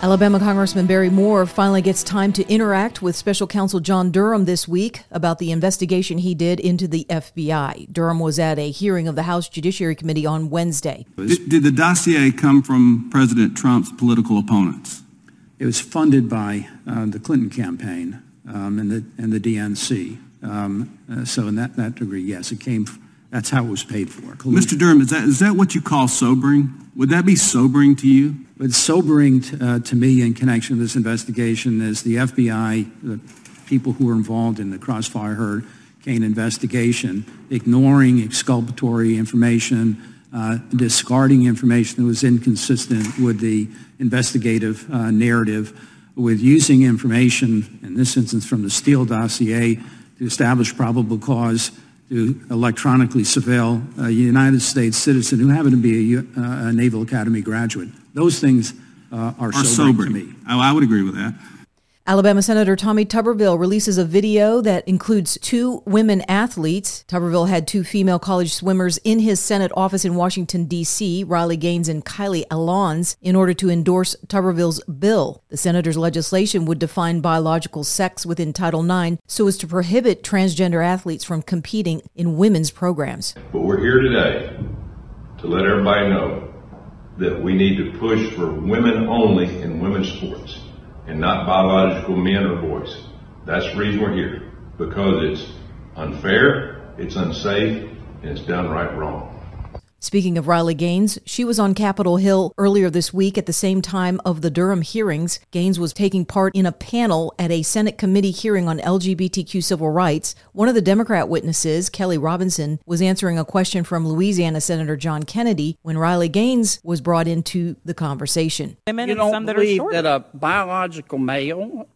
Alabama Congressman Barry Moore finally gets time to interact with special counsel John Durham this week about the investigation he did into the FBI. Durham was at a hearing of the House Judiciary Committee on Wednesday. Did, did the dossier come from President Trump's political opponents? It was funded by uh, the Clinton campaign um, and, the, and the DNC. Um, uh, so in that, that degree, yes, it came. That's how it was paid for. Collusion. Mr. Durham, is that is that what you call sobering? Would that be sobering to you? What's sobering t- uh, to me in connection with this investigation is the FBI, the people who were involved in the Crossfire Hurricane investigation, ignoring exculpatory information, uh, discarding information that was inconsistent with the investigative uh, narrative, with using information, in this instance from the Steele dossier, to establish probable cause to electronically surveil a United States citizen who happened to be a, uh, a Naval Academy graduate. Those things uh, are, Are sobering, sobering. to me. Oh, I would agree with that. Alabama Senator Tommy Tuberville releases a video that includes two women athletes. Tuberville had two female college swimmers in his Senate office in Washington, D.C., Riley Gaines and Kylee Alons, in order to endorse Tuberville's bill. The senator's legislation would define biological sex within Title IX so as to prohibit transgender athletes from competing in women's programs. But we're here today to let everybody know that we need to push for women only in women's sports and not biological men or boys. That's the reason we're here. Because it's unfair, it's unsafe, and it's downright wrong. Speaking of Riley Gaines, she was on Capitol Hill earlier this week at the same time of the Durham hearings. Gaines was taking part in a panel at a Senate committee hearing on LGBTQ civil rights. One of the Democrat witnesses, Kelley Robinson, was answering a question from Louisiana Senator John Kennedy when Riley Gaines was brought into the conversation. you don't believe that a biological male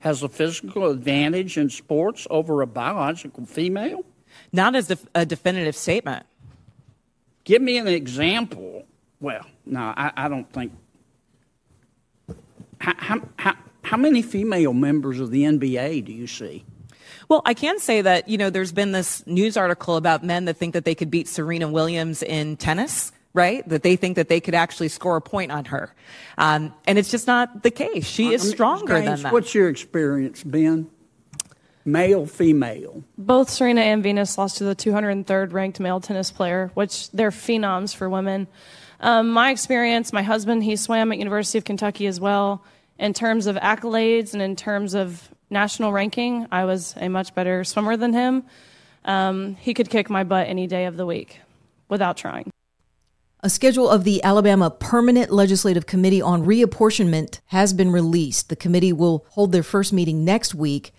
has a physical advantage in sports over a biological female? Not as a definitive statement. Give me an example. Well, no, I, I don't think. How, how, how, many female members of the NBA do you see? Well, I can say that, you know, there's been this news article about men that think that they could beat Serena Williams in tennis, right? That they think that they could actually score a point on her. Um, and it's just not the case. She is I mean, stronger than that. What's your experience, Ben? Male, female. Both Serena and Venus lost to the 203rd ranked male tennis player, which they're phenoms for women. Um, my experience, my husband, he swam at University of Kentucky as well. In terms of accolades and in terms of national ranking, I was a much better swimmer than him. Um, he could kick my butt any day of the week without trying. A schedule of the Alabama Permanent Legislative Committee on Reapportionment has been released. The committee will hold their first meeting next week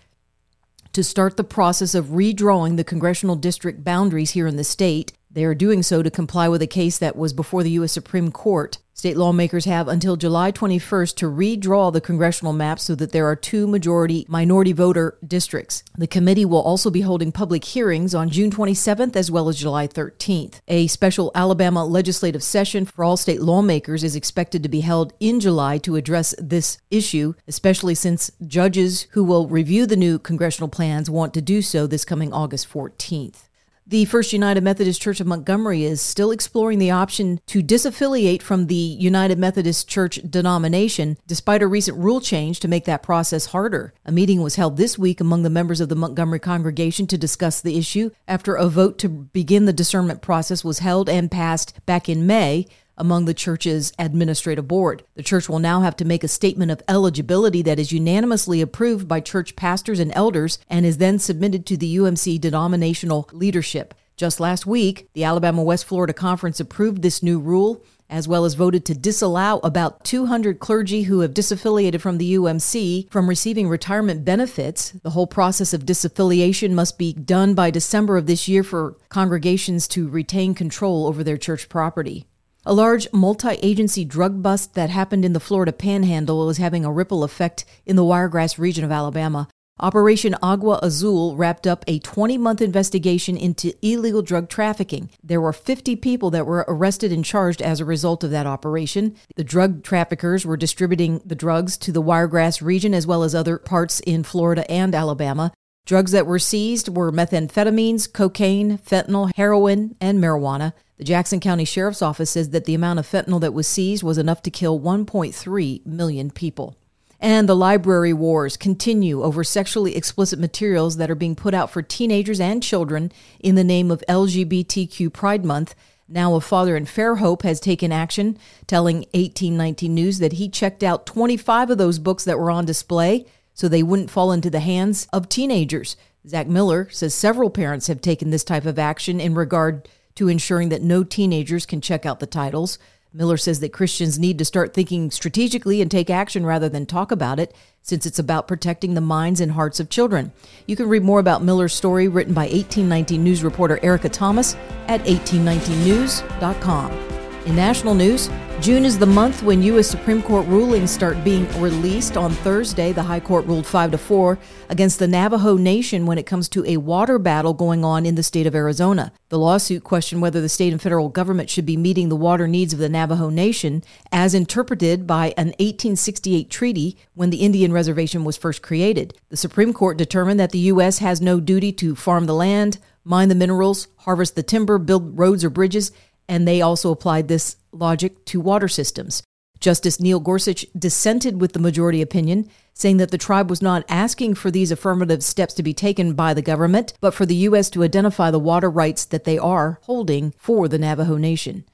to start the process of redrawing the congressional district boundaries here in the state. They are doing so to comply with a case that was before the U.S. Supreme Court. State lawmakers have until July 21st to redraw the congressional map so that there are two majority minority voter districts. The committee will also be holding public hearings on June 27th as well as July 13th. A special Alabama legislative session for all state lawmakers is expected to be held in July to address this issue, especially since judges who will review the new congressional plans want to do so this coming August 14th. The First United Methodist Church of Montgomery is still exploring the option to disaffiliate from the United Methodist Church denomination, despite a recent rule change to make that process harder. A meeting was held this week among the members of the Montgomery congregation to discuss the issue after a vote to begin the discernment process was held and passed back in May among the church's administrative board. The church will now have to make a statement of eligibility that is unanimously approved by church pastors and elders and is then submitted to the UMC denominational leadership. Just last week, the Alabama West Florida Conference approved this new rule, as well as voted to disallow about 200 clergy who have disaffiliated from the UMC from receiving retirement benefits. The whole process of disaffiliation must be done by December of this year for congregations to retain control over their church property. A large multi agency drug bust that happened in the Florida panhandle is having a ripple effect in the Wiregrass region of Alabama. Operation Agua Azul wrapped up a 20 month investigation into illegal drug trafficking. There were 50 people that were arrested and charged as a result of that operation. The drug traffickers were distributing the drugs to the Wiregrass region as well as other parts in Florida and Alabama. Drugs that were seized were methamphetamines, cocaine, fentanyl, heroin, and marijuana. The Jackson County Sheriff's Office says that the amount of fentanyl that was seized was enough to kill 1.3 million people. And the library wars continue over sexually explicit materials that are being put out for teenagers and children in the name of LGBTQ Pride Month. Now, a father in Fairhope has taken action, telling 1819 News that he checked out 25 of those books that were on display so they wouldn't fall into the hands of teenagers. Zach Miller says several parents have taken this type of action in regard to ensuring that no teenagers can check out the titles. Miller says that Christians need to start thinking strategically and take action rather than talk about it, since it's about protecting the minds and hearts of children. You can read more about Miller's story written by 1819 News reporter Erica Thomas at 1819news.com. In national news, June is the month when U.S. Supreme Court rulings start being released. On Thursday, the High Court ruled 5 to 4 against the Navajo Nation when it comes to a water battle going on in the state of Arizona. The lawsuit questioned whether the state and federal government should be meeting the water needs of the Navajo Nation as interpreted by an 1868 treaty when the Indian reservation was first created. The Supreme Court determined that the U.S. has no duty to farm the land, mine the minerals, harvest the timber, build roads or bridges, and they also applied this logic to water systems. Justice Neil Gorsuch dissented with the majority opinion, saying that the tribe was not asking for these affirmative steps to be taken by the government, but for the U.S. to identify the water rights that they are holding for the Navajo Nation.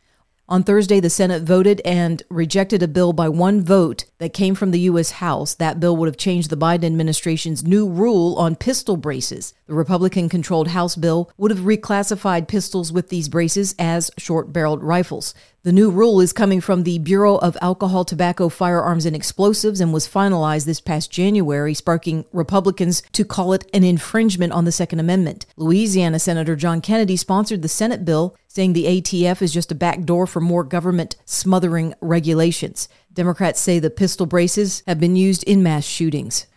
On Thursday, the Senate voted and rejected a bill by one vote that came from the U.S. House. That bill would have changed the Biden administration's new rule on pistol braces. The Republican controlled House bill would have reclassified pistols with these braces as short barreled rifles. The new rule is coming from the Bureau of Alcohol, Tobacco, Firearms, and Explosives and was finalized this past January, sparking Republicans to call it an infringement on the Second Amendment. Louisiana Senator John Kennedy sponsored the Senate bill, saying the ATF is just a backdoor for more government smothering regulations. Democrats say the pistol braces have been used in mass shootings.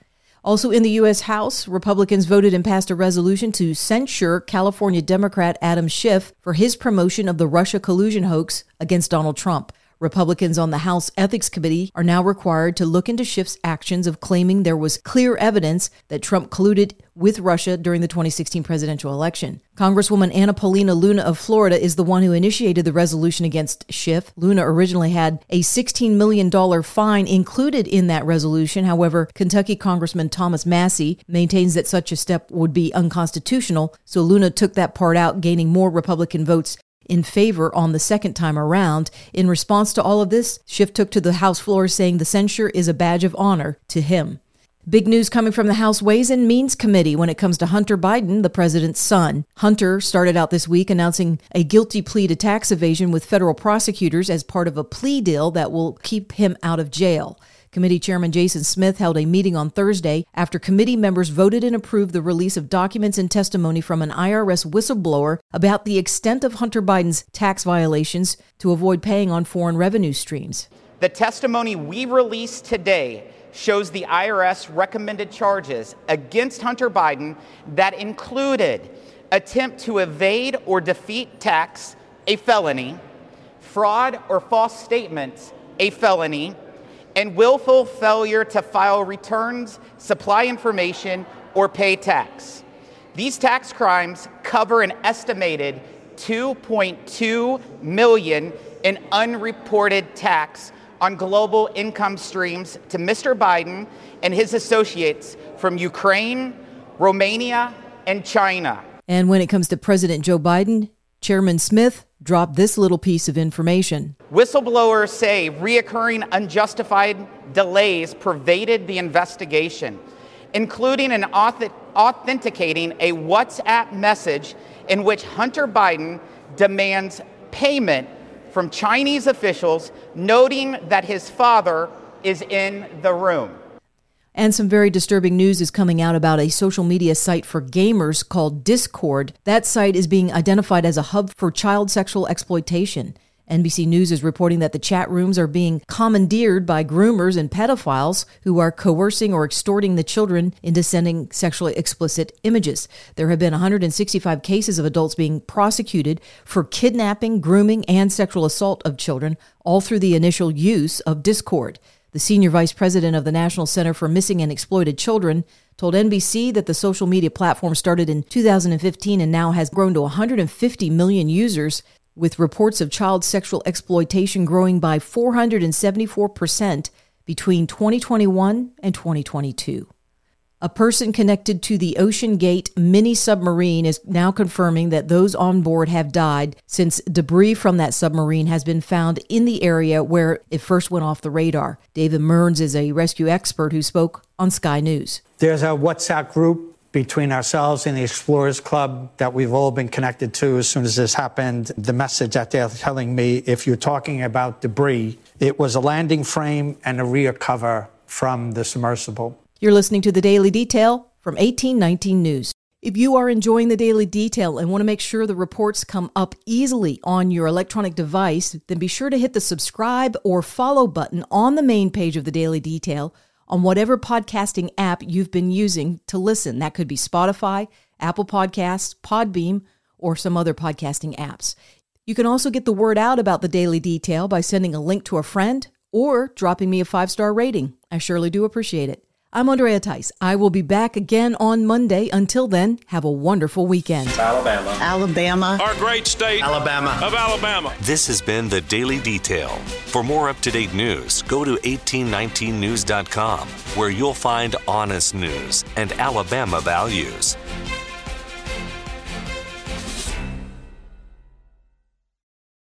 Also in the U.S. House, Republicans voted and passed a resolution to censure California Democrat Adam Schiff for his promotion of the Russia collusion hoax against Donald Trump. Republicans on the House Ethics Committee are now required to look into Schiff's actions of claiming there was clear evidence that Trump colluded with Russia during the 2016 presidential election. Congresswoman Anna Paulina Luna of Florida is the one who initiated the resolution against Schiff. Luna originally had a $16 million fine included in that resolution. However, Kentucky Congressman Thomas Massie maintains that such a step would be unconstitutional, so Luna took that part out, gaining more Republican votes in favor on the second time around. In response to all of this, Schiff took to the House floor saying the censure is a badge of honor to him. Big news coming from the House Ways and Means Committee when it comes to Hunter Biden, the president's son. Hunter started out this week announcing a guilty plea to tax evasion with federal prosecutors as part of a plea deal that will keep him out of jail. Committee Chairman Jason Smith held a meeting on Thursday after committee members voted and approved the release of documents and testimony from an IRS whistleblower about the extent of Hunter Biden's tax violations to avoid paying on foreign revenue streams. The testimony we released today shows the IRS recommended charges against Hunter Biden that included attempt to evade or defeat tax, a felony, fraud or false statements, a felony, and willful failure to file returns, supply information, or pay tax. These tax crimes cover an estimated 2.2 million in unreported tax on global income streams to Mr. Biden and his associates from Ukraine, Romania, and China. And when it comes to President Joe Biden, Chairman Smith dropped this little piece of information. Whistleblowers say reoccurring unjustified delays pervaded the investigation, including an authenticating a WhatsApp message in which Hunter Biden demands payment from Chinese officials, noting that his father is in the room. And some very disturbing news is coming out about a social media site for gamers called Discord. That site is being identified as a hub for child sexual exploitation. NBC News is reporting that the chat rooms are being commandeered by groomers and pedophiles who are coercing or extorting the children into sending sexually explicit images. There have been 165 cases of adults being prosecuted for kidnapping, grooming, and sexual assault of children, all through the initial use of Discord. The senior vice president of the National Center for Missing and Exploited Children told NBC that the social media platform started in 2015 and now has grown to 150 million users with reports of child sexual exploitation growing by 474% between 2021 and 2022. A person connected to the Ocean Gate mini submarine is now confirming that those on board have died since debris from that submarine has been found in the area where it first went off the radar. David Mearns is a rescue expert who spoke on Sky News. There's a WhatsApp group between ourselves and the Explorers Club that we've all been connected to as soon as this happened. The message that they're telling me, if you're talking about debris, it was a landing frame and a rear cover from the submersible. You're listening to the Daily Detail from 1819 News. If you are enjoying the Daily Detail and want to make sure the reports come up easily on your electronic device, then be sure to hit the subscribe or follow button on the main page of the Daily Detail on whatever podcasting app you've been using to listen. That could be Spotify, Apple Podcasts, Podbean, or some other podcasting apps. You can also get the word out about the Daily Detail by sending a link to a friend or dropping me a five star rating. I surely do appreciate it. I'm Andrea Tice. I will be back again on Monday. Until then, have a wonderful weekend. Alabama. Alabama. Our great state. Alabama. Of Alabama. This has been the Daily Detail. For more up to date news, go to 1819news.com, where you'll find honest news and Alabama values.